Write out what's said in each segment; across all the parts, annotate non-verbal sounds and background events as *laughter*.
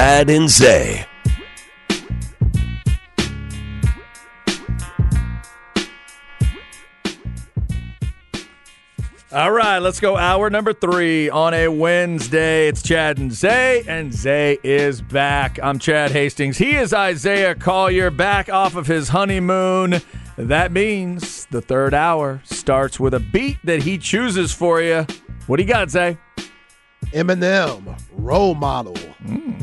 Chad and Zay. All right, let's go. Hour number three on a Wednesday. It's Chad and Zay, and Zay is back. I'm Chad Hastings. He is Isaiah Collier, back off of his honeymoon. That means the third hour starts with a beat that he chooses for you. What do you got, Zay? Eminem, Role Model, mm.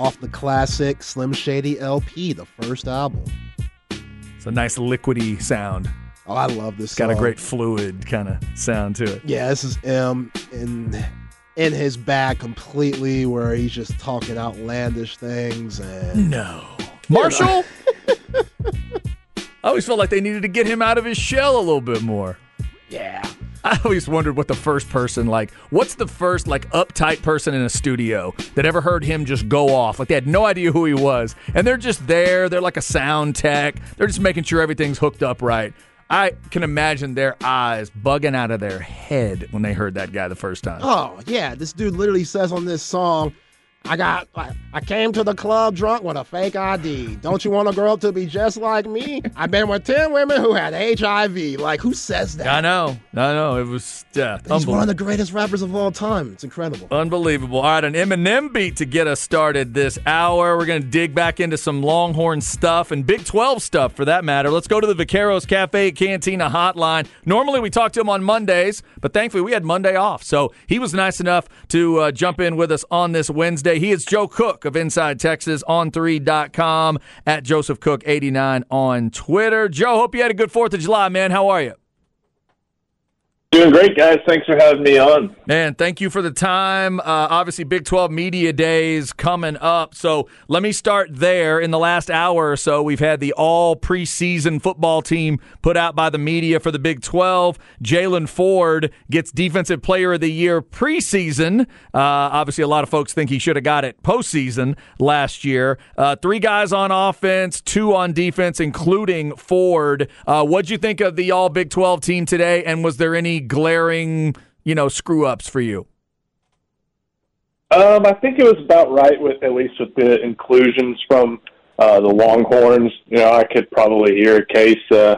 Off the classic Slim Shady LP, the first album. It's a nice liquidy sound. Oh, I love this. It's got a great fluid kind of sound to it. Yeah, this is M in in his bag completely, where he's just talking outlandish things and no Marshall. *laughs* I always felt like they needed to get him out of his shell a little bit more. Yeah. I always wondered what the first person like. What's the first like uptight person in a studio that ever heard him just go off? Like they had no idea who he was, and they're just there. They're like a sound tech. They're just making sure everything's hooked up right. I can imagine their eyes bugging out of their head when they heard that guy the first time. Oh, yeah. This dude literally says on this song, I got I, came to the club drunk with a fake ID. Don't you want a girl to be just like me? I've been with ten women who had HIV. Like who says that? I know. I know. It was yeah, He's one of the greatest rappers of all time. It's incredible. Unbelievable. All right, an Eminem beat to get us started this hour. We're gonna dig back into some Longhorn stuff and Big 12 stuff for that matter. Let's go to the Vaqueros Cafe Cantina hotline. Normally we talk to him on Mondays, but thankfully we had Monday off. So he was nice enough to uh, jump in with us on this Wednesday. He is Joe Cook of Inside Texas on 3.com at Joseph Cook 89 on Twitter. Joe, hope you had a good 4th of July, man. How are you? Doing great, guys. Thanks for having me on. Man, thank you for the time. Uh, obviously, Big 12 Media Days coming up. So let me start there. In the last hour or so, we've had the all preseason football team put out by the media for the Big 12. Jaylan Ford gets Defensive Player of the Year preseason. Uh, obviously, a lot of folks think he should have got it postseason last year. Uh, three guys on offense, two on defense, including Ford. Uh, what'd you think of the all Big 12 team today? And was there any glaring, you know, screw ups for you? Um, I think it was about right with at least with the inclusions from uh, the Longhorns. You know, I could probably hear a case uh,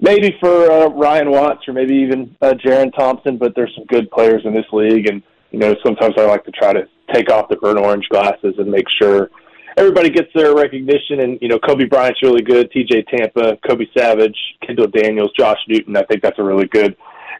maybe for uh, Ryan Watts or maybe even uh, Jerrin Thompson, but there's some good players in this league, and you know, sometimes I like to try to take off the burnt orange glasses and make sure everybody gets their recognition. And you know, Cobee Bryant's really good. T.J. Tampa, Kobe Savage, Kendall Daniels, Josh Newton. I think that's a really good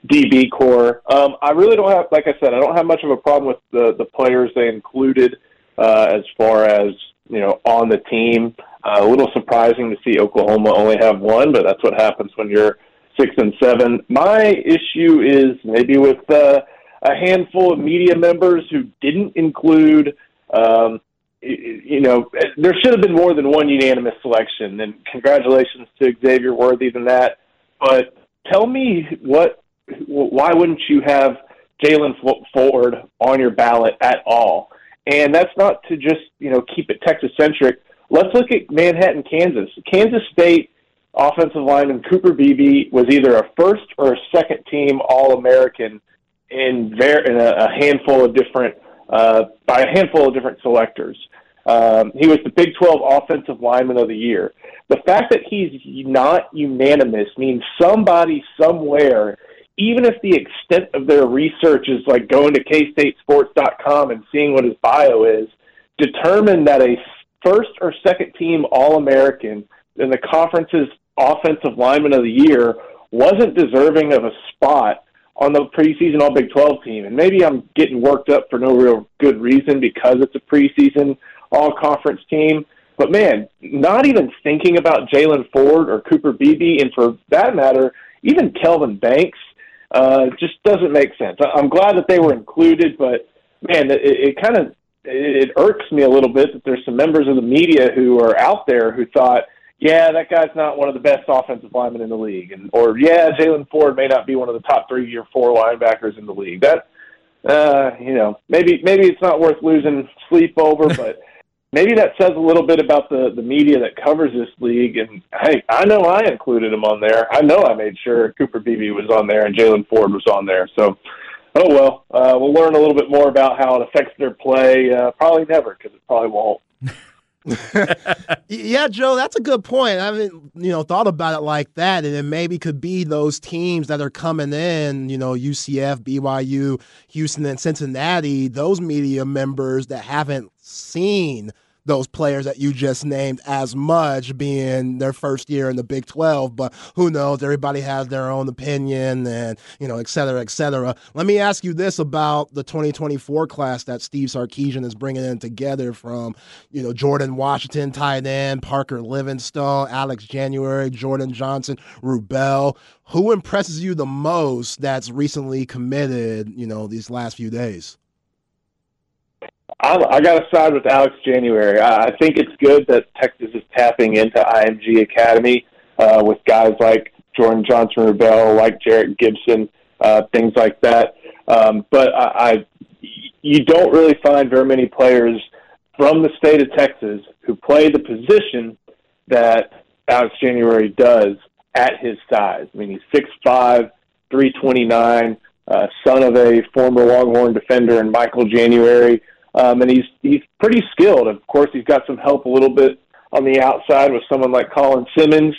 DB corps. Um, I really don't have, like I said, I don't have much of a problem with the the players they included uh, as far as you know on the team. Uh, a little surprising to see Oklahoma only have one, but that's what happens when you're six and seven. My issue is maybe with uh, a handful of media members who didn't include. Um, you know, there should have been more than one unanimous selection, and congratulations to Xavier Worthy than that. But tell me what why wouldn't you have Jaylan Ford on your ballot at all? And that's not to just you know keep it Texas centric. Let's look at Manhattan, Kansas. Kansas State offensive lineman Cooper Beebe was either a first or a second team All American in, ver- in a, handful of different uh, by a handful of different selectors. Um, he was the Big 12 Offensive Lineman of the Year. The fact that he's not unanimous means somebody somewhere even if the extent of their research is like going to kstatesports.com and seeing what his bio is, determine that a first or second team All American in the conference's offensive lineman of the year wasn't deserving of a spot on the preseason All Big 12 team. And maybe I'm getting worked up for no real good reason because it's a preseason All Conference team. But man, not even thinking about Jaylan Ford or Cooper Beebe, and for that matter, even Kelvin Banks uh, just doesn't make sense. I'm glad that they were included, but man, it, it kind of it irks me a little bit that there's some members of the media who are out there who thought, yeah, that guy's not one of the best offensive linemen in the league, and or yeah, Jaylan Ford may not be one of the top three or four linebackers in the league. That uh, you know, maybe maybe it's not worth losing sleep over, *laughs* but maybe that says a little bit about the the media that covers this league. And hey, I know I included him on there. I know I made sure Cooper Beebe was on there and Jaylan Ford was on there. So oh well, uh, we'll learn a little bit more about how it affects their play. Uh, probably never, because it probably won't. *laughs* yeah, Joe, that's a good point. I haven't, you know, thought about it like that, and it maybe could be those teams that are coming in, you know, UCF, BYU, Houston, and Cincinnati. Those media members that haven't seen those players that you just named as much being their first year in the Big 12. But who knows? Everybody has their own opinion and, you know, et cetera, et cetera. Let me ask you this about the 2024 class that Steve Sarkisian is bringing in together from, you know, Jordan Washington, tight end, Parker Livingstone, Alex January, Jordan Johnson, Rubell. Who impresses you the most that's recently committed, you know, these last few days? I, I got to side with Alex January. I, think it's good that Texas is tapping into IMG Academy uh, with guys like Jordan Johnson Rubell, like Jerrick Gibson, uh, things like that. Um, but I, I, you don't really find very many players from the state of Texas who play the position that Alex January does at his size. I mean, he's six five, three twenty nine, uh, son of a former Longhorn defender and Michael January um, and he's he's pretty skilled. Of course, he's got some help a little bit on the outside with someone like Colin Simmons,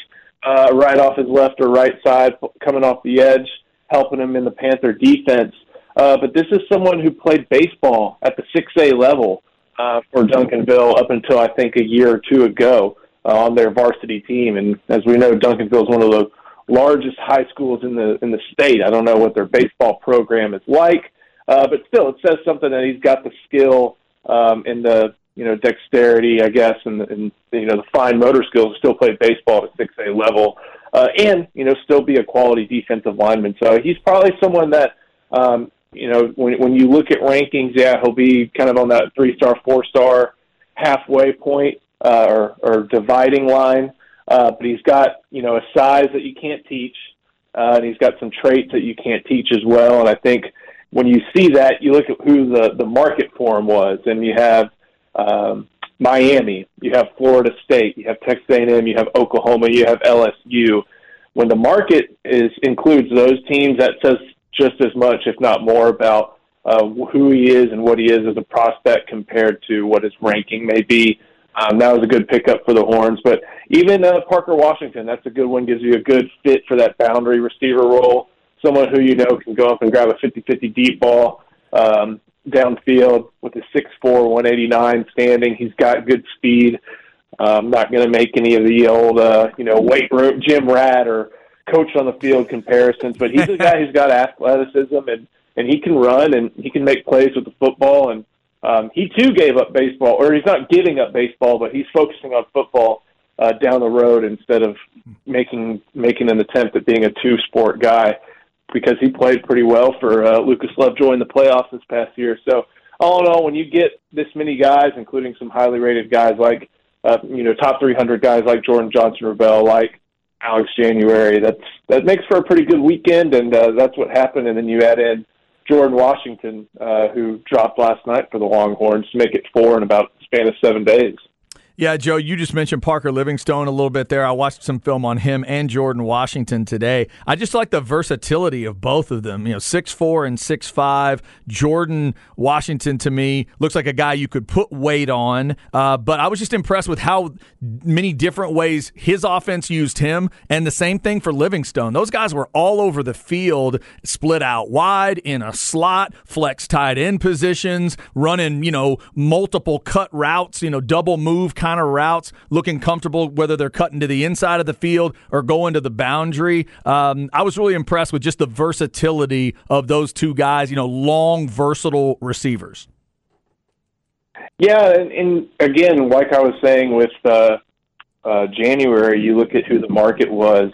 uh, right off his left or right side, coming off the edge, helping him in the Panther defense. Uh, but this is someone who played baseball at the 6A level uh, for Duncanville up until I think a year or two ago uh, on their varsity team. And as we know, Duncanville is one of the largest high schools in the in the state. I don't know what their baseball program is like, uh, but still, it says something that he's got the skill um, and the you know dexterity, I guess, and, and you know the fine motor skills to still play baseball at six A level, uh, and you know still be a quality defensive lineman. So he's probably someone that um, you know when when you look at rankings, yeah, he'll be kind of on that three star, four star halfway point uh, or or dividing line. Uh, but he's got you know a size that you can't teach, uh, and he's got some traits that you can't teach as well. And I think when you see that, you look at who the, the market for him was, and you have um, Miami, you have Florida State, you have Texas A&M, you have Oklahoma, you have LSU. When the market is includes those teams, that says just as much, if not more, about uh, who he is and what he is as a prospect compared to what his ranking may be. Um, that was a good pickup for the Horns. But even uh, Parker Washington, that's a good one, gives you a good fit for that boundary receiver role someone who you know can go up and grab a 50-50 deep ball um, downfield with a 6'4", 189 standing. He's got good speed. Um, not going to make any of the old, uh, you know, weight room gym rat or coach on the field comparisons, but he's a guy who's got athleticism and and he can run and he can make plays with the football. And um, he too gave up baseball, or he's not giving up baseball, but he's focusing on football uh, down the road instead of making making an attempt at being a two sport guy because he played pretty well for uh, Lucas Lovejoy in the playoffs this past year. So all in all, when you get this many guys, including some highly rated guys like uh, you know top 300 guys like Jordan Johnson Rubell, like Alex January, that's that makes for a pretty good weekend, and uh, that's what happened. And then you add in Jordan Washington, uh, who dropped last night for the Longhorns to make it four in about span of seven days. Yeah, Joe, you just mentioned Parker Livingstone a little bit there. I watched some film on him and Jordan Washington today. I just like the versatility of both of them. You know, six four and six five. Jordan Washington to me looks like a guy you could put weight on. Uh, but I was just impressed with how many different ways his offense used him, and the same thing for Livingstone. Those guys were all over the field, split out wide in a slot, flex tight end positions, running you know multiple cut routes, you know double move. Kind kind of routes, looking comfortable, whether they're cutting to the inside of the field or going to the boundary. Um, I was really impressed with just the versatility of those two guys, you know, long, versatile receivers. Yeah, and, and again, like I was saying with uh, uh, January, you look at who the market was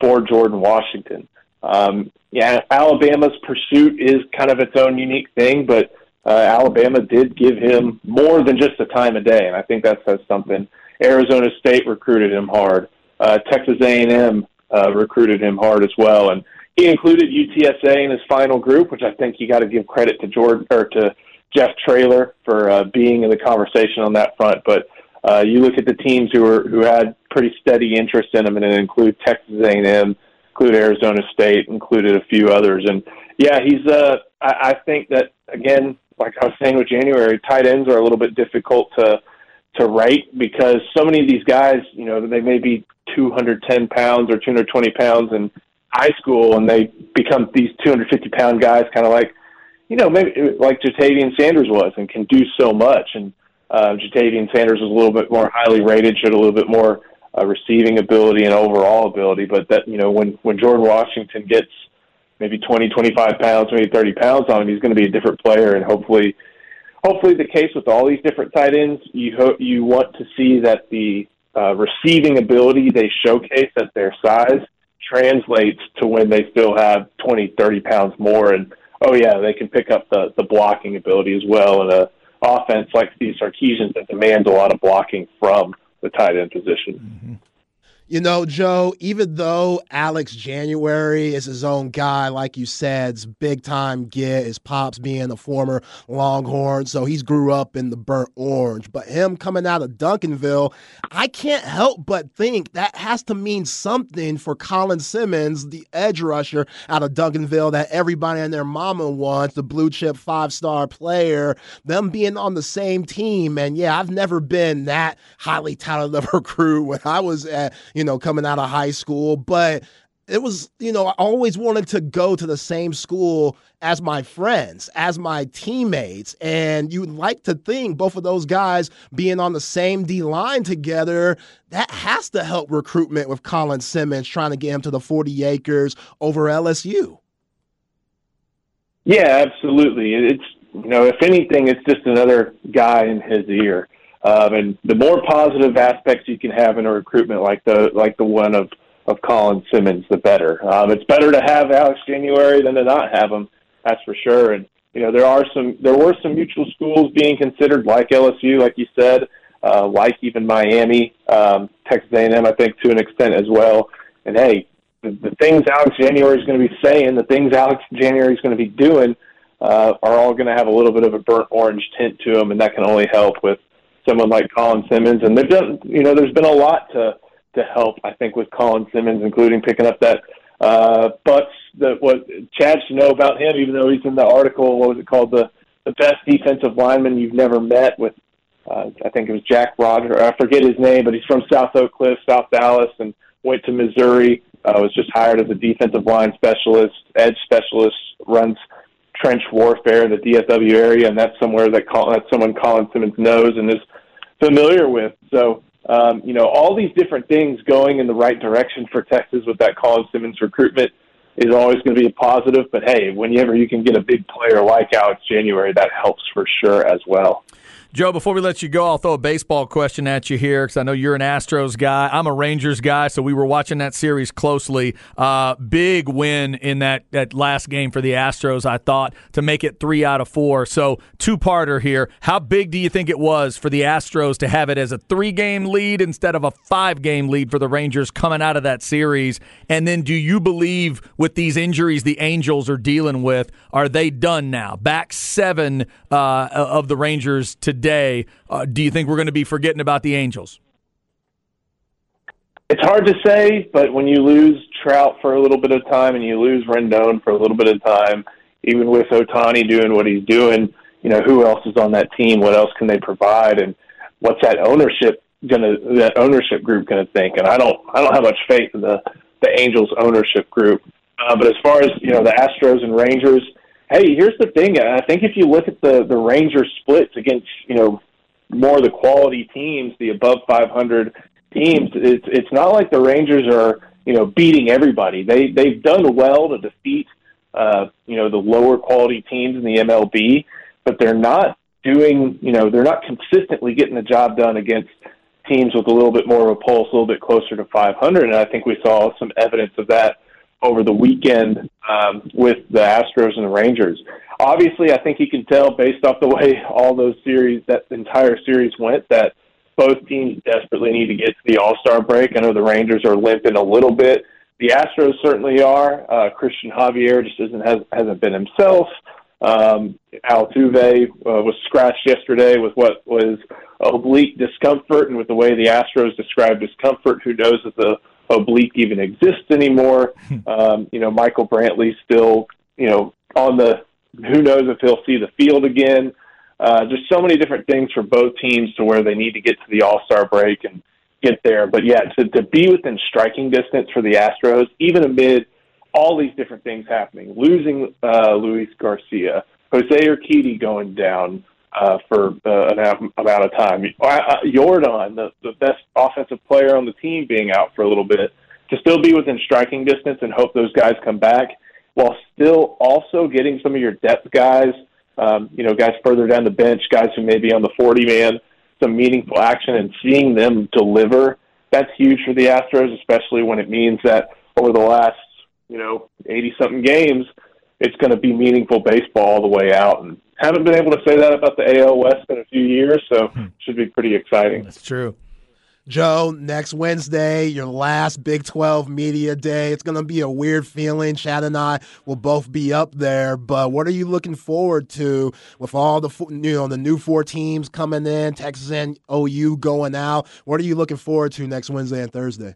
for Jordan Washington. Um, yeah, Alabama's pursuit is kind of its own unique thing, but uh, Alabama did give him more than just a time of day, and I think that says something. Arizona State recruited him hard. Uh, Texas A&M uh, recruited him hard as well, and he included UTSA in his final group, which I think you got to give credit to Jordan or to Jeff Traylor for uh, being in the conversation on that front. But uh, you look at the teams who were who had pretty steady interest in him, and it include Texas A&M, include Arizona State, included a few others, and yeah, he's uh I, I think that again, like I was saying with January, tight ends are a little bit difficult to to write because so many of these guys, you know, they may be 210 pounds or 220 pounds in high school, and they become these 250 pound guys, kind of like, you know, maybe like Ja'Tavion Sanders was, and can do so much. And uh, Ja'Tavion Sanders was a little bit more highly rated, showed a little bit more uh, receiving ability and overall ability. But that, you know, when when Jordan Washington gets maybe 20, 25 pounds, maybe 30 pounds on him, he's going to be a different player, and hopefully hopefully the case with all these different tight ends. You ho- you want to see that the uh, receiving ability they showcase at their size translates to when they still have 20, 30 pounds more, and oh yeah, they can pick up the the blocking ability as well in a offense like Steve Sarkisian that demands a lot of blocking from the tight end position. Mm-hmm. You know, Joe, even though Alex January is his own guy, like you said, big time get, his pops being a former Longhorn, so he's grew up in the burnt orange. But him coming out of Duncanville, I can't help but think that has to mean something for Colin Simmons, the edge rusher out of Duncanville that everybody and their mama wants, the blue chip five star player, them being on the same team. And yeah, I've never been that highly touted of a recruit when I was at you know, coming out of high school. But it was, you know, I always wanted to go to the same school as my friends, as my teammates. And you'd like to think both of those guys being on the same D line together, that has to help recruitment with Colin Simmons trying to get him to the 40 acres over LSU. Yeah, absolutely. It's, you know, if anything, it's just another guy in his ear. Um, and the more positive aspects you can have in a recruitment like the like the one of of Colin Simmons, the better. Um, it's better to have Alex January than to not have him. That's for sure. And you know there are some there were some mutual schools being considered, like LSU, like you said, uh, like even Miami, um, Texas A&M, I think to an extent as well. And hey, the, the things Alex January is going to be saying, the things Alex January is going to be doing, uh, are all going to have a little bit of a burnt orange tint to them, and that can only help with someone like Colin Simmons, and they've done. You know, there's been a lot to to help. I think with Colin Simmons, including picking up that uh, Butts that what Chad should know about him, even though he's in the article. What was it called? The the best defensive lineman you've never met with. Uh, I think it was Jack Roger. I forget his name, but he's from South Oak Cliff, South Dallas, and went to Missouri. Uh, was just hired as a defensive line specialist, edge specialist. Runs trench warfare in the DFW area, and that's somewhere that Colin, that's someone Colin Simmons knows and is familiar with. So, um, you know, all these different things going in the right direction for Texas with that Colin Simmons recruitment is always going to be a positive. But hey, whenever you can get a big player like Alex January, that helps for sure as well. Joe, before we let you go, I'll throw a baseball question at you here because I know you're an Astros guy. I'm a Rangers guy, so we were watching that series closely. Uh, big win in that, that last game for the Astros, I thought, to make it three out of four. So, two parter here. How big do you think it was for the Astros to have it as a three game lead instead of a five game lead for the Rangers coming out of that series? And then, do you believe with these injuries the Angels are dealing with, are they done now? Back seven uh, of the Rangers to today, uh, do you think we're going to be forgetting about the Angels? It's hard to say, but when you lose Trout for a little bit of time and you lose Rendon for a little bit of time, even with Ohtani doing what he's doing, you know who else is on that team? What else can they provide? And what's that ownership gonna that ownership group gonna think? And I don't I don't have much faith in the the Angels ownership group. Uh, but as far as you know, the Astros and Rangers, hey, here's the thing. I think if you look at the the Rangers splits against you know more of the quality teams, the above 500 teams, it's it's not like the Rangers are you know beating everybody. They they've done well to defeat uh, you know the lower quality teams in the MLB, but they're not doing you know they're not consistently getting the job done against teams with a little bit more of a pulse, a little bit closer to 500. And I think we saw some evidence of that over the weekend um, with the Astros and the Rangers. Obviously, I think you can tell based off the *laughs* way all those series, that entire series went, that both teams desperately need to get to the All Star break. I know the Rangers are limping a little bit. The Astros certainly are. Uh, Cristian Javier just isn't has, hasn't been himself. Um, Altuve uh, was scratched yesterday with what was oblique discomfort, and with the way the Astros described discomfort, who knows if the oblique even exists anymore. um, you know, Michael Brantley still, you know, on the who knows if he'll see the field again? Uh, there's so many different things for both teams to where they need to get to the All Star break and get there. But yeah, to, to be within striking distance for the Astros, even amid all these different things happening, losing uh, Luis Garcia, Jose Urquidy going down uh, for uh, an amount of time, uh, Yordan, the, the best offensive player on the team, being out for a little bit, to still be within striking distance and hope those guys come back, while still also getting some of your depth guys, um, you know, guys further down the bench, guys who may be on the 40 man, some meaningful action and seeing them deliver. That's huge for the Astros, especially when it means that over the last you know, 80 something games, it's going to be meaningful baseball all the way out. And haven't been able to say that about the AL West in a few years, so hmm. should be pretty exciting. That's true. Joe, next Wednesday, your last Big 12 media day. It's going to be a weird feeling. Chad and I will both be up there, but what are you looking forward to with all the you know the new four teams coming in, Texas and OU going out? What are you looking forward to next Wednesday and Thursday?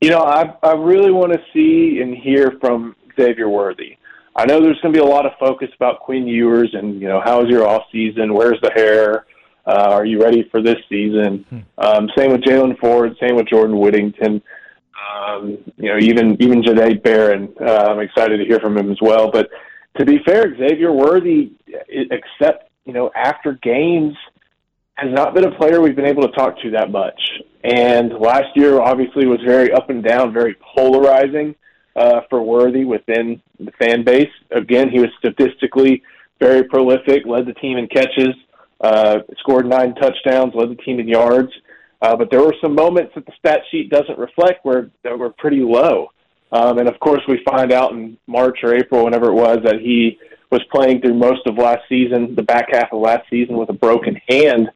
You know, I I really want to see and hear from Xavier Worthy. I know there's going to be a lot of focus about Quinn Ewers and you know how was your off season? Where's the hair? Uh, are you ready for this season? Hmm. Um, same with Jaylan Ford. Same with Jordan Whittington. Um, you know, even even Jahdae Barron. Uh, I'm excited to hear from him as well. But to be fair, Xavier Worthy, except you know after games, has not been a player we've been able to talk to that much. And last year, obviously, was very up and down, very polarizing uh, for Worthy within the fan base. Again, he was statistically very prolific, led the team in catches, uh, scored nine touchdowns, led the team in yards. Uh, but there were some moments that the stat sheet doesn't reflect where that were pretty low. Um, and of course, we find out in March or April, whenever it was, that he was playing through most of last season, the back half of last season, with a broken hand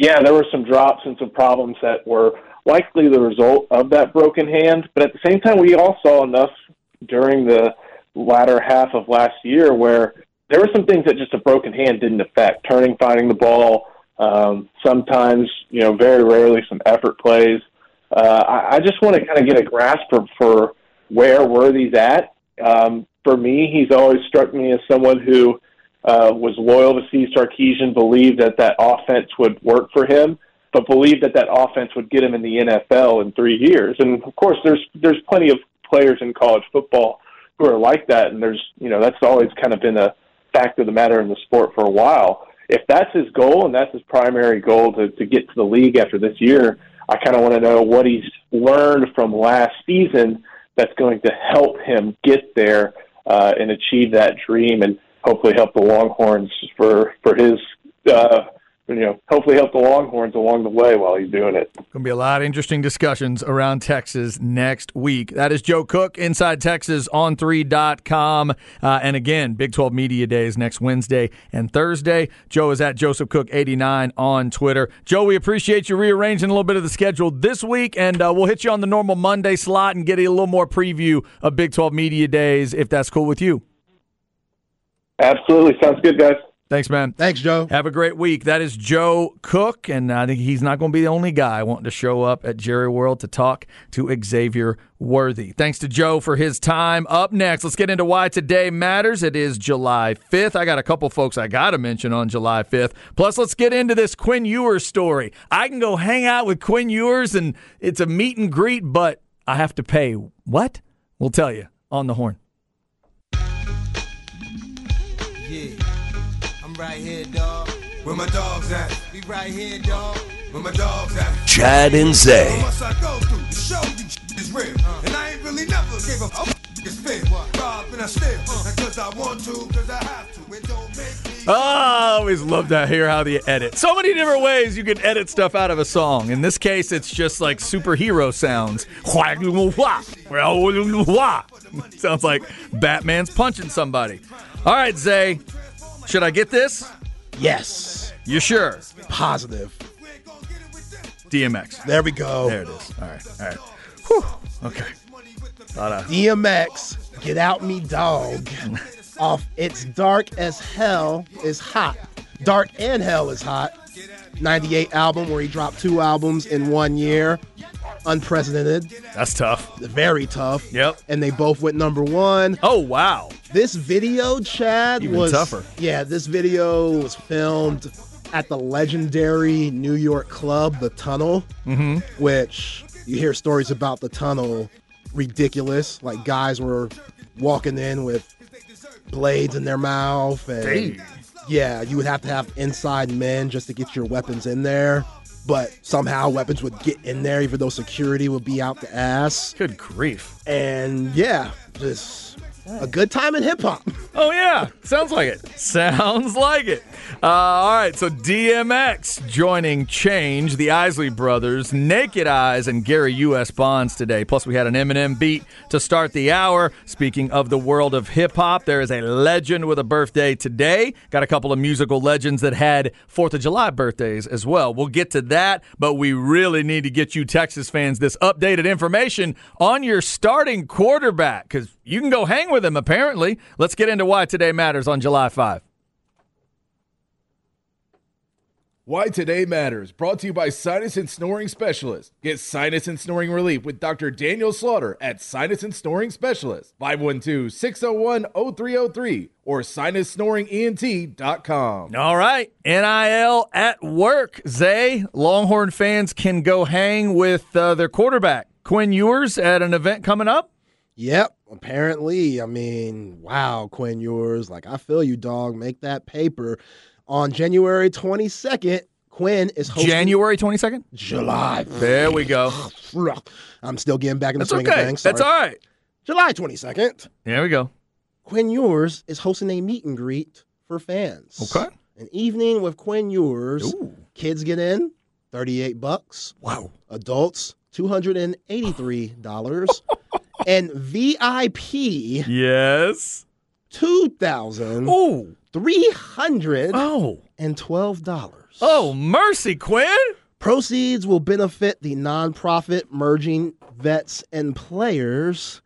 yeah, there were some drops and some problems that were likely the result of that broken hand. But at the same time, we all saw enough during the latter half of last year where there were some things that just a broken hand didn't affect. Turning, finding the ball, um, sometimes, you know, very rarely some effort plays. Uh, I, I just want to kind of get a grasp for, for where Worthy's at. Um, for me, he's always struck me as someone who uh, was loyal to Steve Sarkisian, believed that that offense would work for him, but believed that that offense would get him in the NFL in three years. And of course, there's there's plenty of players in college football who are like that, and there's you know that's always kind of been a fact of the matter in the sport for a while. If that's his goal and that's his primary goal to, to get to the league after this year, I kind of want to know what he's learned from last season that's going to help him get there uh, and achieve that dream. And hopefully help the Longhorns for for his uh, you know hopefully help the Longhorns along the way while he's doing it. Going to be a lot of interesting discussions around Texas next week. That is Joe Cook inside Texas on 3.com. Uh, and again, Big 12 Media Days next Wednesday and Thursday. Joe is at Joseph Cook 89 on Twitter. Joe, we appreciate you rearranging a little bit of the schedule this week, and uh, we'll hit you on the normal Monday slot and get a little more preview of Big 12 Media Days if that's cool with you. Absolutely. Sounds good, guys. Thanks, man. Thanks, Joe. Have a great week. That is Joe Cook, and I think he's not going to be the only guy wanting to show up at Jerry World to talk to Xavier Worthy. Thanks to Joe for his time. Up next, let's get into why today matters. It is July 5th. I got a couple folks I got to mention on July 5th. Plus, let's get into this Quinn Ewers story. I can go hang out with Quinn Ewers, and it's a meet and greet, but I have to pay. What? We'll tell you on the horn. Right here, dog. Where my dogs at? We right here, dog. Where my dogs at? Chad and Zay. Must I go through to show you is real? Uh. And I ain't really never gave up. It's fair. Rob and I still. Uh. Cause I want to, cause I have to. It don't make me. Oh, I always love to hear how they edit. So many different ways you can edit stuff out of a song. In this case, it's just like superhero sounds. Sounds like Batman's punching somebody. All right, Zay. Should I get this? Yes. You sure? Positive. DMX. There we go. There it is. All right. All right. Whew. Okay. Of- DMX, get out me dog. *laughs* off It's Dark as Hell is hot. Dark and Hell is hot. 98 album where he dropped two albums in one year. unprecedented, That's tough. very tough. Yep. And they both went number one. Oh wow. This video, Chad, Even was tougher. Yeah, this video was filmed at the legendary New York club, the Tunnel, mm-hmm. which you hear stories about the Tunnel ridiculous. Like guys were walking in with blades in their mouth, and Hey. yeah, you would have to have inside men just to get your weapons in there. But somehow weapons would get in there, even though security would be out the ass. Good grief. And yeah, just a good time in hip hop. *laughs* Oh yeah, sounds like it. Sounds like it. Uh, all right, so DMX joining Change, the Isley Brothers, Naked Eyes, and Gary U.S. Bonds today. Plus, we had an Eminem beat to start the hour. Speaking of the world of hip hop, there is a legend with a birthday today. Got a couple of musical legends that had Fourth of July birthdays as well. We'll get to that, but we really need to get you Texas fans this updated information on your starting quarterback because you can go hang with him. Apparently, let's get into why today matters on July 5. Why Today Matters, brought to you by Sinus and Snoring Specialist. Get sinus and snoring relief with Dr. Daniel Slaughter at Sinus and Snoring Specialist, 512-601-0303 or sinussnoringent.com. All right. NIL at work. Zay, Longhorn fans can go hang with uh, their quarterback, Quinn Ewers, at an event coming up. Yep, apparently. I mean, wow, Quinn Ewers. Like, I feel you, dog. Make that paper. On January 22nd, Quinn is hosting January 22nd? July. There we go. *sighs* I'm still getting back in the That's swing okay. of things. That's all right. July 22nd, There we go. Quinn Ewers is hosting a meet and greet for fans. Okay. An evening with Quinn Ewers. Ooh. Kids get in, 38 bucks. Wow. Adults, $283. *laughs* and VIP, Yes. $2,312. Oh. Oh. Oh. Oh, mercy, Quinn. Proceeds will benefit the nonprofit merging vets and players.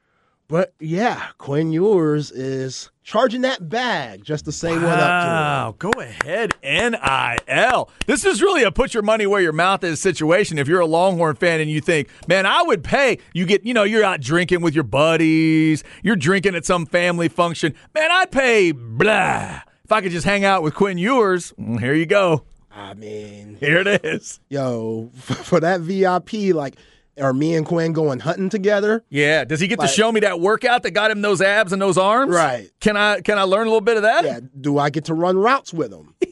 But yeah, Quinn Ewers is charging that bag just to say what up to him. Wow. Go ahead, NIL. This is really a put your money where your mouth is situation. If you're a Longhorn fan and you think, man, I would pay, you get, you know, you're out drinking with your buddies, you're drinking at some family function. Man, I'd pay blah. If I could just hang out with Quinn Ewers, mm, here you go. I mean, Here it is. yo, *laughs* for that VIP, like, are me and Quinn going hunting together? Yeah. Does he get Like- to show me that workout that got him those abs and those arms? Right. Can I can I learn a little bit of that? Yeah, do I get to run routes with him? *laughs*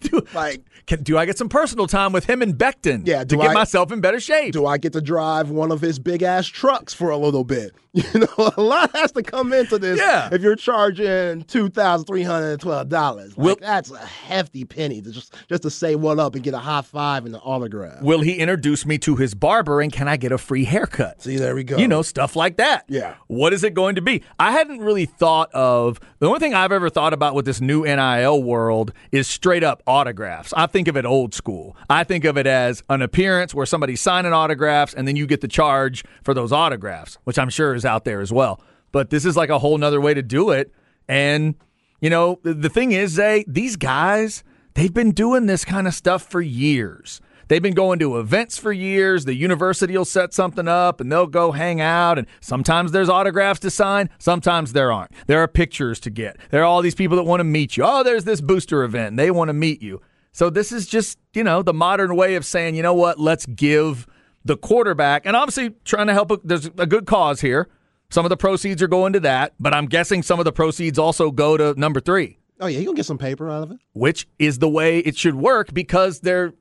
Do, Like, can, do I get some personal time with him and Becton? Yeah, To get I- myself in better shape. do I get to drive one of his big ass trucks for a little bit? *laughs* You know, a lot has to come into this. Yeah. If you're charging two thousand three hundred and twelve dollars, like, that's a hefty penny to just just to say what up and get a high five and an autograph. Will he introduce me to his barber and can I get a free haircut? See, there we go. You know, stuff like that. Yeah. What is it going to be? I hadn't really thought of the only thing I've ever thought about with this new NIL world is straight up autographs. I think of it old school. I think of it as an appearance where somebody's signing autographs and then you get the charge for those autographs, which I'm sure is out there as well. But this is like a whole nother way to do it. And, you know, the, thing is, Zay, these guys, they've been doing this kind of stuff for years. They've been going to events for years. The university will set something up and they'll go hang out. And sometimes there's autographs to sign, sometimes there aren't. There are pictures to get. There are all these people that want to meet you. Oh, there's this booster event. They want to meet you. So this is just, you know, the modern way of saying, you know what, let's give the quarterback, and obviously trying to help. A, there's a good cause here. Some of the proceeds are going to that, but I'm guessing some of the proceeds also go to number three oh yeah, you gonna get some paper out of it. which is the way it should work because they're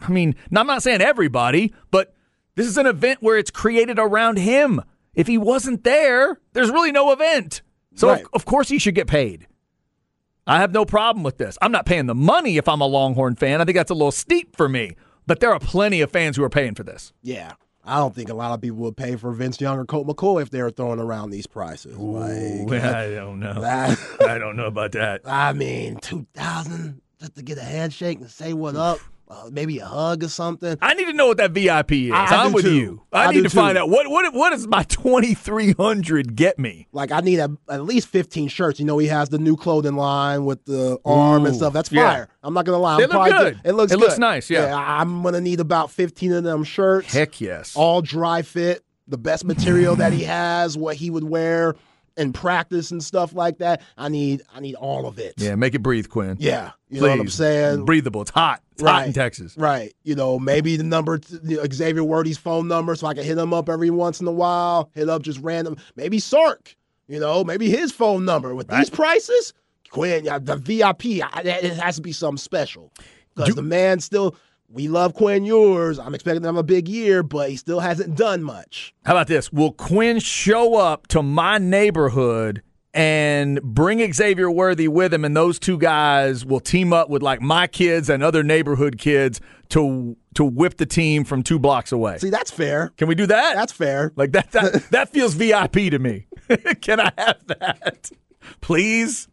I mean, I'm not saying everybody, but this is an event where it's created around him. If he wasn't there, there's really no event. So Right. of, of course he should get paid. I have no problem with this. I'm not paying the money if I'm a Longhorn fan. I think that's a little steep for me. But there are plenty of fans who are paying for this. Yeah. I don't think a lot of people would pay for Vince Young or Colt McCoy if they were throwing around these prices. like, *laughs* I don't know. that, I don't know about that. I mean, two thousand just to get a handshake and say what up. Uh, maybe a hug or something. I need to know what that VIP is. I- am with too. you. I, I need to find out what what what does my *laughs* 2300 get me? Like I need a, at least 15 shirts. You know, he has the new clothing line with the arm and stuff. That's yeah. fire. I'm not gonna lie. They I'm look probably good. It looks nice. It looks good. nice, yeah. I'm gonna need about 15 of them shirts. Heck yes. all dry fit, the best material that he *clears throat* has, what he would wear in practice and stuff like that. I need I need all of it. yeah, make it breathe, Quinn. Yeah. You Please. know what I'm saying? Breathable. It's hot. It's hot in Texas. Right. You know, maybe the number, Xavier Worthy's phone number so I can hit him up every once in a while, hit up just random. Maybe Sark, you know, maybe his phone number. With these prices, Quinn, yeah, the VIP, I, it has to be something special. Because the man still, we love Quinn Ewers. I'm expecting him to have a big year, but he still hasn't done much. How about this? Will Quinn show up to my neighborhood and bring Xavier Worthy with him, and those two guys will team up with like my kids and other neighborhood kids to to whip the team from two blocks away? See, that's fair. Can we do that? That's fair. like that. That, that feels VIP to me. *laughs* Can I have that, please?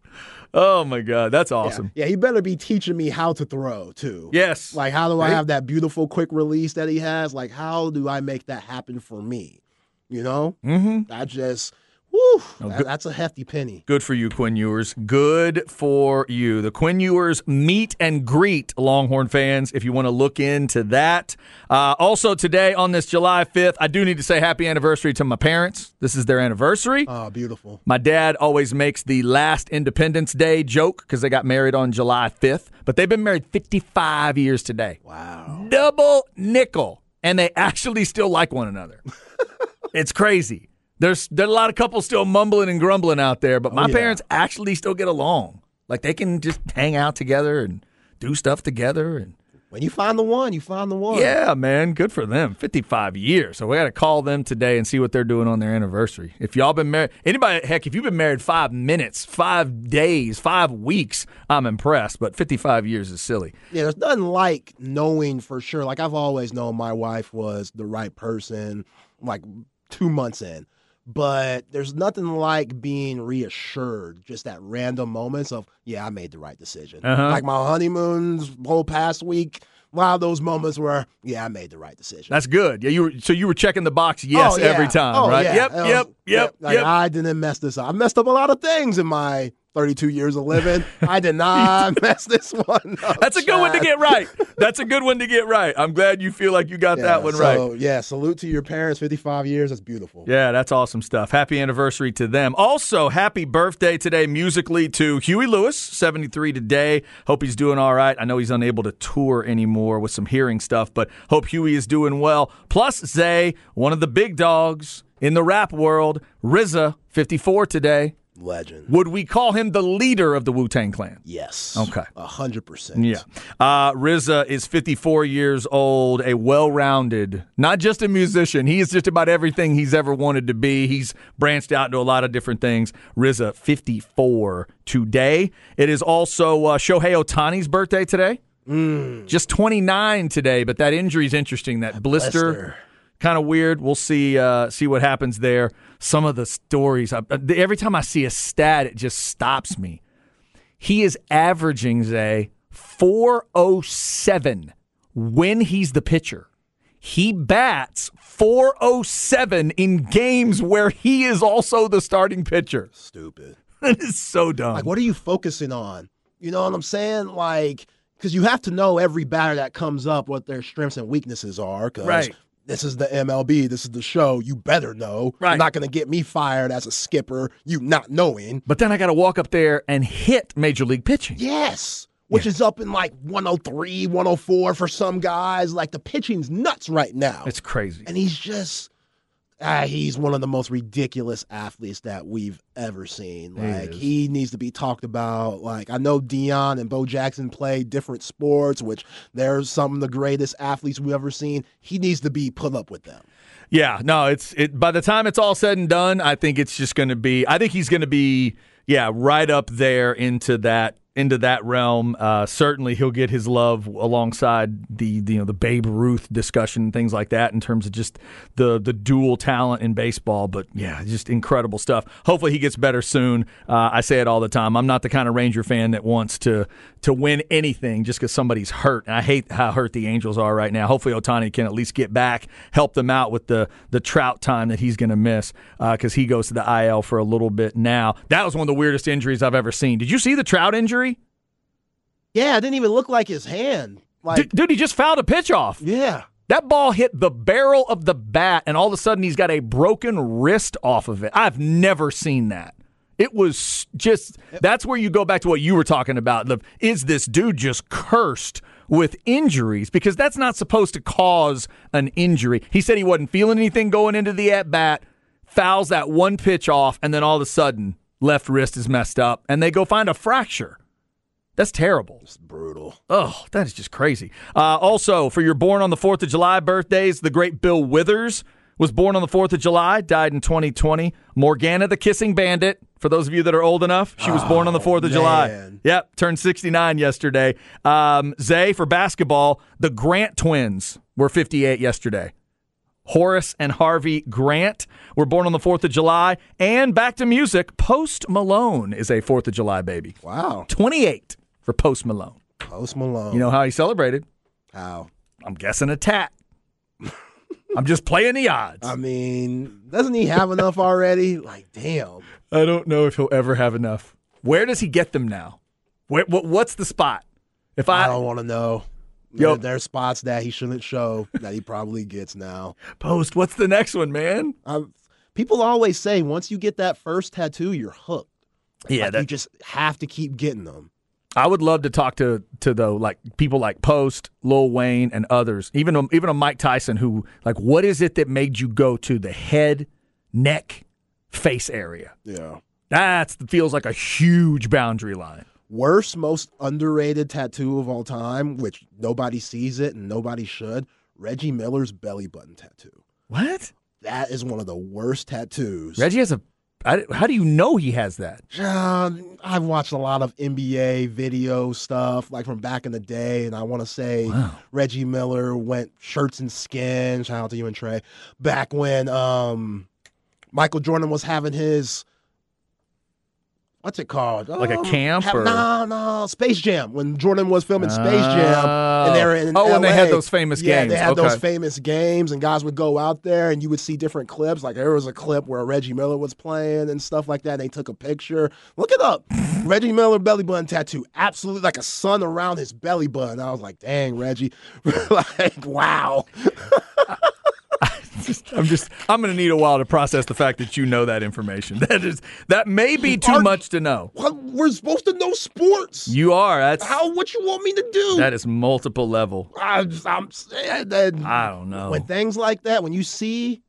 Oh my God, that's awesome. Yeah, he better be teaching me how to throw too. Yes. Like, how do I have that beautiful quick release that he has? Like, how do I make that happen for me? You know, Mm-hmm. I just, whew, that- that's a hefty penny. Good for you, Quinn Ewers. Good for you. The Quinn Ewers meet and greet Longhorn fans if you want to look into that. Uh, also, today on this July 5th, I do need to say happy anniversary to my parents. This is their anniversary. Oh, beautiful. My dad always makes the last Independence Day joke because they got married on July 5th, but they've been married 55 years today. Wow. Double nickel. And they *laughs* actually still like one another. *laughs* it's crazy. There's there a lot of couples still mumbling and grumbling out there, but my oh, yeah. parents actually still get along. Like they can just hang out together and do stuff together and When you find the one, you find the one. yeah, man, good for them. 55 years. So we got to call them today and see what they're doing on their anniversary. If y'all been married, anybody, heck, if you've been married five minutes, five days, five weeks, I'm impressed. But 55 years is silly. Yeah, there's nothing like knowing for sure. Like I've always known my wife was the right person, like two months in. But there's nothing like being reassured just at random moments of, yeah, I made the right decision. Uh-huh. Like my honeymoons whole past week, a lot of those moments where, yeah, I made the right decision. That's good. Yeah, you were so you were checking the box yes Oh, yeah. every time, Oh, right? yeah. Yep, was- yep, yep, Like, yep. I didn't mess this up. I messed up a lot of things in my 32 years of living. I did not *laughs* mess this one up. That's a good one to get right. That's a good one to get right. I'm glad you feel like you got that one right. Yeah, salute to your parents. 55 years. That's beautiful. Yeah, that's awesome stuff. Happy anniversary to them. Also, happy birthday today musically to Huey Lewis, 73 today. Hope he's doing all right. I know he's unable to tour anymore with some hearing stuff, but hope Huey is doing well. Plus, Zay, one of the big dogs in the rap world, RZA, 54 today. Legend. Would we call him the leader of the Wu Tang Clan? Yes. Okay. A hundred percent. Yeah. Uh, RZA is 54 years old, a well rounded, not just a musician. He is just about everything he's ever wanted to be. He's branched out into a lot of different things. RZA, 54 today. It is also uh, Shohei Ohtani's birthday today. Just 29 today, but that injury is interesting. That blister. blister. Kind of weird. We'll see. Uh, see what happens there. Some of the stories. I, every time I see a stat, it just stops me. He is averaging, Zay, 407 when he's the pitcher. He bats 407 in games where he is also the starting pitcher. Stupid. *laughs* That is so dumb. Like, what are you focusing on? You know what I'm saying? Like, because you have to know every batter that comes up what their strengths and weaknesses are. 'cause Right. This is the MLB. This is the show. You better know. Right. You're not going to get me fired as a skipper. You not knowing. but then I got to walk up there and hit Major League pitching. Yes. Which is up in like 103, 104 for some guys. Like the pitching's nuts right now. It's crazy. and he's just ah, he's one of the most ridiculous athletes that we've ever seen. Like is. he needs to be talked about. Like I know Deion and Bo Jackson play different sports, which they're some of the greatest athletes we've ever seen. He needs to be put up with them. Yeah, no, it's it. By the time it's all said and done, I think it's just going to be. I think he's going to be, yeah, right up there into that into that realm. Uh, certainly, he'll get his love alongside the, the you know the Babe Ruth discussion, things like that, in terms of just the the dual talent in baseball. But yeah, just incredible stuff. Hopefully, he gets better soon. Uh, I say it all the time. I'm not the kind of Ranger fan that wants to to win anything just because somebody's hurt, and I hate how hurt the Angels are right now. Hopefully, Ohtani can at least get back, help them out with the the Trout time that he's going to miss because uh, he goes to the IL for a little bit now. That was one of the weirdest injuries I've ever seen. Did you see the Trout injury? Yeah, it didn't even look like his hand. Like, dude, he just fouled a pitch off. Yeah. That ball hit the barrel of the bat, and all of a sudden he's got a broken wrist off of it. I've never seen that. It was just that's where you go back to what you were talking about. The, is this dude just cursed with injuries? Because that's not supposed to cause an injury. He said he wasn't feeling anything going into the at bat, fouls that one pitch off, and then all of a sudden left wrist is messed up, and they go find a fracture. That's terrible. It's brutal. Oh, that is just crazy. Uh, also, for your born on the 4th of July birthdays, the great Bill Withers was born on the 4th of July, died in 2020. Morgana the Kissing Bandit, for those of you that are old enough, she was oh, born on the 4th of man. July. Yep, turned 69 yesterday. Um, Zay, for basketball, the Grant twins were 58 yesterday. Horace and Harvey Grant were born on the 4th of July. And back to music, Post Malone is a 4th of July baby. Wow. 28 for Post Malone. Post Malone. You know how he celebrated? How? I'm guessing a tat. I'm just playing the odds. I mean, doesn't he have enough already? Like, damn. I don't know if he'll ever have enough. Where does he get them now? Where, what, what's the spot? If I, I don't want to know. Yo, there, there's spots that he shouldn't show that he probably gets now. Post, what's the next one, man? I'm, people always say once you get that first tattoo, you're hooked. Yeah, like that, you just have to keep getting them. I would love to talk to to the like people like Post, Lil Wayne, and others. Even even a Mike Tyson, who like, what is it that made you go to the head, neck, face area? Yeah, that feels like a huge boundary line. Worst, most underrated tattoo of all time, which nobody sees it and nobody should. Reggie Miller's belly button tattoo. What? That is one of the worst tattoos. Reggie has a I, how do you know he has that? Uh, I've watched a lot of NBA video stuff, like from back in the day, and I want to say wow. Reggie Miller went shirts and skin. Shout out to you and Trey. Back when um, Michael Jordan was having his what's it called? Like a um, camp? Have, or? No, no, Space Jam. When Jordan was filming Space Jam, and they were in oh, LA, and they had those famous yeah, games. they had okay. those famous games, and guys would go out there, and you would see different clips. Like there was a clip where Reggie Miller was playing and stuff like that. And they took a picture. Look it up. *laughs* Reggie Miller belly button tattoo, absolutely like a sun around his belly button. I was like, dang, Reggie, *laughs* like wow. *laughs* I'm just I'm going to need a while to process the fact that you know that information. *laughs* That is that may be too Are, much to know. We're supposed to know sports. You are. That's how. What you want me to do? That is multiple level. I, I'm that. I don't know. When things like that, when you see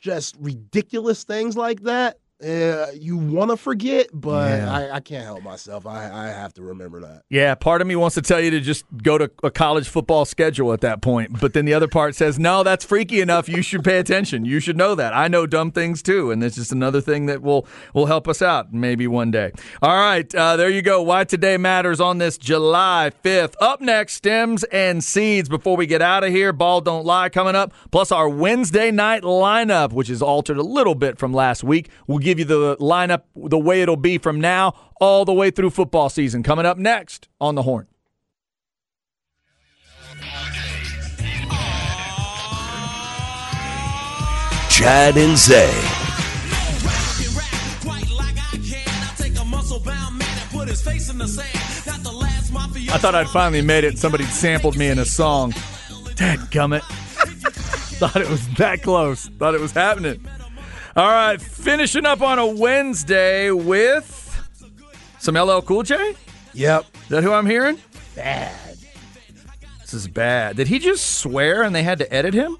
just ridiculous things like that, uh, you want to forget, but yeah. I, I, can't help myself. I, I have to remember that. Yeah, part of me wants to tell you to just go to a college football schedule at that point, but then the other part says, no, that's freaky enough. You should pay attention. You should know that. I know dumb things too, and it's just another thing that will will help us out maybe one day. All right, uh, there you go. Why today matters on this July fifth. Up next, stems and seeds. Before we get out of here, ball don't lie coming up. Plus our Wednesday night lineup, which is altered a little bit from last week. We'll give you the lineup the way it'll be from now all the way through football season. Coming up next on the Horn. Chad and Zay. I thought I'd finally made it. Somebody sampled me in a song. Dad gummit. *laughs* Thought it was that close. Thought it was happening. All right, finishing up on a Wednesday with some LL Cool J. Yep. Is that who I'm hearing? Bad. This is bad. Did he just swear and they had to edit him?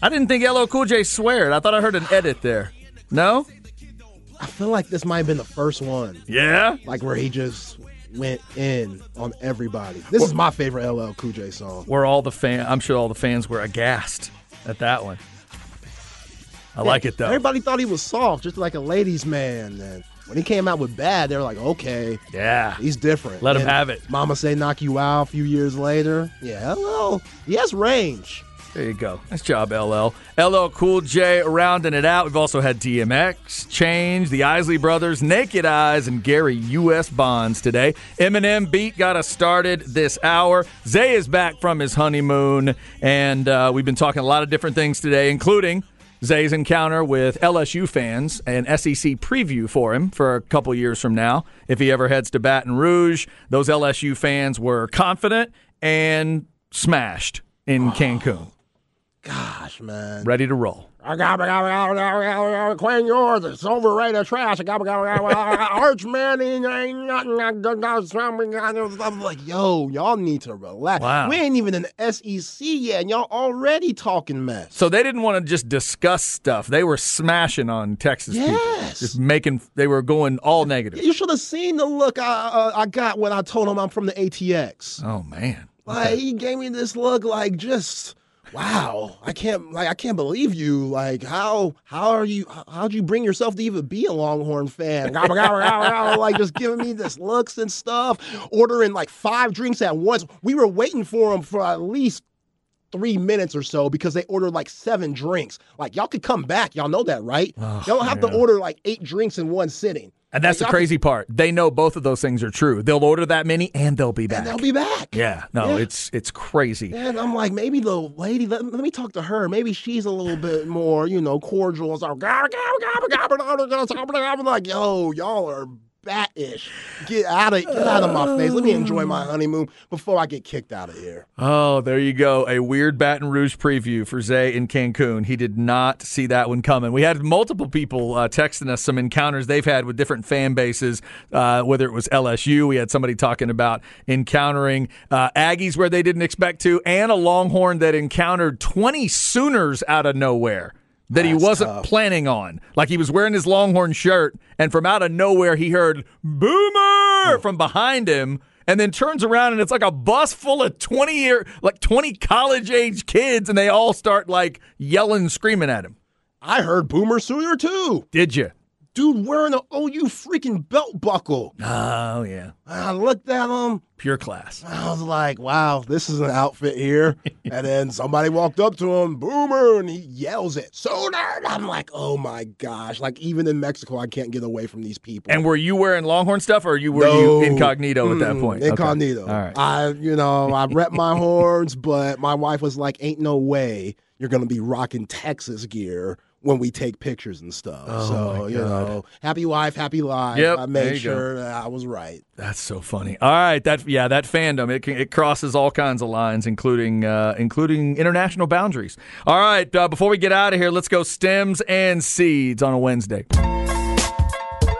I didn't think LL Cool J sweared. I thought I heard an edit there. No? I feel like this might have been the first one. Yeah? Like where he just went in on everybody. This well, is my favorite LL Cool J song. Where all the fan I'm sure all the fans were aghast at that one. I like it though. Everybody thought he was soft, just like a ladies' man. And when he came out with bad, they were like, okay, Yeah. he's different. Let him have it. Mama say knock you out a few years later. Yeah, well, he has range. There you go. Nice job, LL. LL Cool J rounding it out. We've also had DMX, Change, the Isley Brothers, Naked Eyes, and Gary U.S. Bonds today. Eminem Beat got us started this hour. Zay is back from his honeymoon, and uh, we've been talking a lot of different things today, including Zay's encounter with LSU fans, an SEC preview for him for a couple years from now. If he ever heads to Baton Rouge, those LSU fans were confident and smashed in Cancun, Gosh, man. ready to roll. I got Quinn Ewers. It's overrated trash. I got Arch Manning ain't nothing. I'm like, yo, y'all need to relax. Wow. We ain't even in the SEC yet, and y'all already talking mess. So they didn't want to just discuss stuff. They were smashing on Texas people. Yes. Just making, they were going all negative. You should have seen the look I, uh, I got when I told him I'm from the ATX. Oh, man. Like he gave me this look, like just wow. I can't, like I can't believe you. Like how how are you? how- How'd you bring yourself to even be a Longhorn fan? like just giving me this looks and stuff. Ordering like five drinks at once. We were waiting for him for at least. Three minutes or so because they ordered like seven drinks. Like y'all could come back, y'all know that, right? y'all don't have to order like eight drinks in one sitting, And that's the crazy part. They know both of those things are true. They'll order that many and they'll be back. and they'll be back. yeah, no, Yeah. it's it's crazy. And I'm like, maybe the lady, let, let me talk to her. Maybe she's a little bit more, you know, cordial. So, I'm like, yo, y'all are bat-ish. Get out of get out of my face. Let me enjoy my honeymoon before I get kicked out of here. Oh, there you go. A weird Baton Rouge preview for Zay in Cancun. He did not see that one coming. We had multiple people uh, texting us some encounters they've had with different fan bases, uh, whether it was LSU. We had somebody talking about encountering uh, Aggies where they didn't expect to, and a Longhorn that encountered 20 Sooners out of nowhere. That he wasn't tough. planning on. Like he was wearing his Longhorn shirt, and from out of nowhere, he heard Boomer from behind him, and then turns around, and it's like a bus full of 20 year, like 20 college age kids, and they all start like yelling, screaming at him. I heard Boomer Sooner too. Did you? Dude wearing an OU freaking belt buckle. Oh, yeah. I looked at him. Pure class. I was like, wow, this is an outfit here. *laughs* and then somebody walked up to him, Boomer, and he yells it, Sooner. And I'm like, oh my gosh. Like, even in Mexico, I can't get away from these people. And were you wearing Longhorn stuff, or you were No. you incognito at that Mm, point? Okay. Incognito. All right. I, you know, I *laughs* rep my horns, but my wife was like, "Ain't no way you're gonna be rocking Texas gear when we take pictures and stuff." Oh, so you God. know, happy wife, happy life. Yep, I made you go. sure that I was right. That's so funny. All right, that yeah, that fandom it can, it crosses all kinds of lines, including uh, including international boundaries. All right, uh, before we get out of here, let's go stems and seeds on a Wednesday.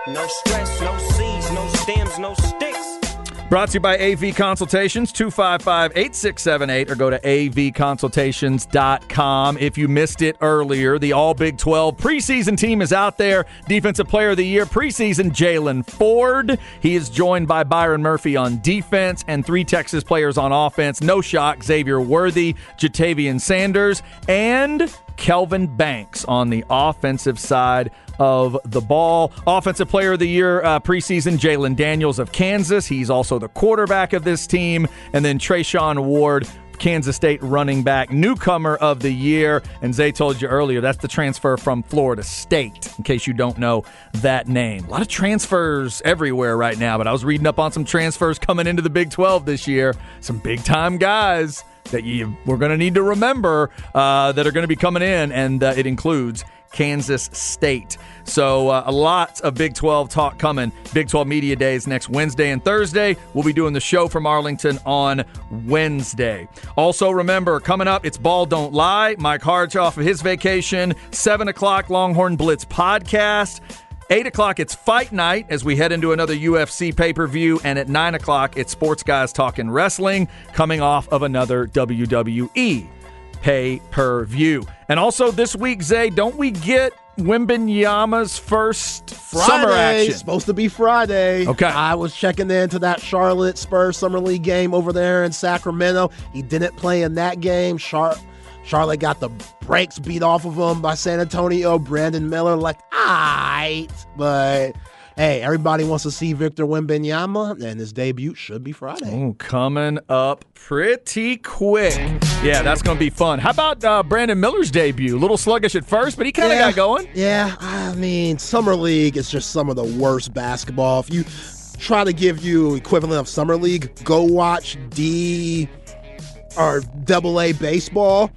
No stress, no Brought to you by AV Consultations, 255 8678, or go to avconsultations.com. If you missed it earlier, the All Big 12 preseason team is out there. Defensive Player of the Year preseason, Jaylan Ford. He is joined by Byron Murphy on defense and three Texas players on offense. No shock, Xavier Worthy, Ja'Tavion Sanders, and Kelvin Banks on the offensive side of the ball. Offensive Player of the Year uh, preseason, Jalon Daniels of Kansas. He's also the quarterback of this team. And then Treshaun Ward, Kansas State running back, newcomer of the year. And Zay told you earlier, that's the transfer from Florida State, in case you don't know that name. A lot of transfers everywhere right now, but I was reading up on some transfers coming into the Big 12 this year. Some big time guys that you we're going to need to remember uh, that are going to be coming in, and uh, it includes Kansas State. So uh, a lot of Big 12 talk coming. Big 12 Media Days next Wednesday and Thursday. We'll be doing the show from Arlington on Wednesday. Also, remember, coming up, it's Ball Don't Lie. Mike Harge off of his vacation. 7 o'clock, Longhorn Blitz podcast. 8 o'clock, it's fight night as we head into another UFC pay per view. And at 9 o'clock, it's Sports Guys Talking Wrestling coming off of another WWE pay per view. And also this week, Zay, don't we get Wembanyama's first summer Friday, action? supposed to be Friday. Okay. I was checking into that Charlotte Spurs Summer League game over there in Sacramento. He didn't play in that game. Char- Charlotte got the brakes beat off of them by San Antonio. Brandon Miller, like, aight. But hey, everybody wants to see Victor Wembanyama, and his debut should be Friday. Ooh, coming up pretty quick. Yeah, that's going to be fun. How about uh, Brandon Miller's debut? A little sluggish at first, but he kind of got going. Yeah, I mean, Summer League is just some of the worst basketball. If you try to give you equivalent of Summer League, go watch D or Double A baseball.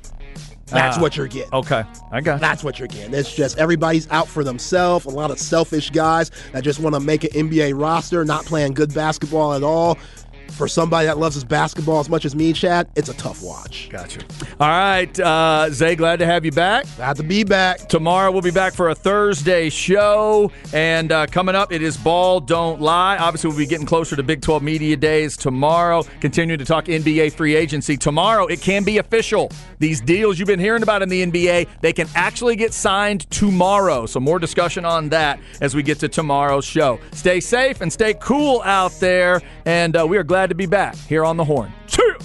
That's Ah, what you're getting. Okay, I got. That's what you're getting. It's just everybody's out for themselves. A lot of selfish guys that just want to make an NBA roster, not playing good basketball at all. For somebody that loves his basketball as much as me, Chad, it's a tough watch. Gotcha. All right, uh, Zay, glad to have you back. Glad to be back. Tomorrow we'll be back for a Thursday show. And uh, coming up, it is Ball Don't Lie. Obviously, we'll be getting closer to Big 12 Media Days tomorrow. Continuing to talk NBA free agency. Tomorrow, it can be official. These deals you've been hearing about in the NBA, they can actually get signed tomorrow. So, more discussion on that as we get to tomorrow's show. Stay safe and stay cool out there. And uh, we are glad glad to be back here on the horn. Cheers!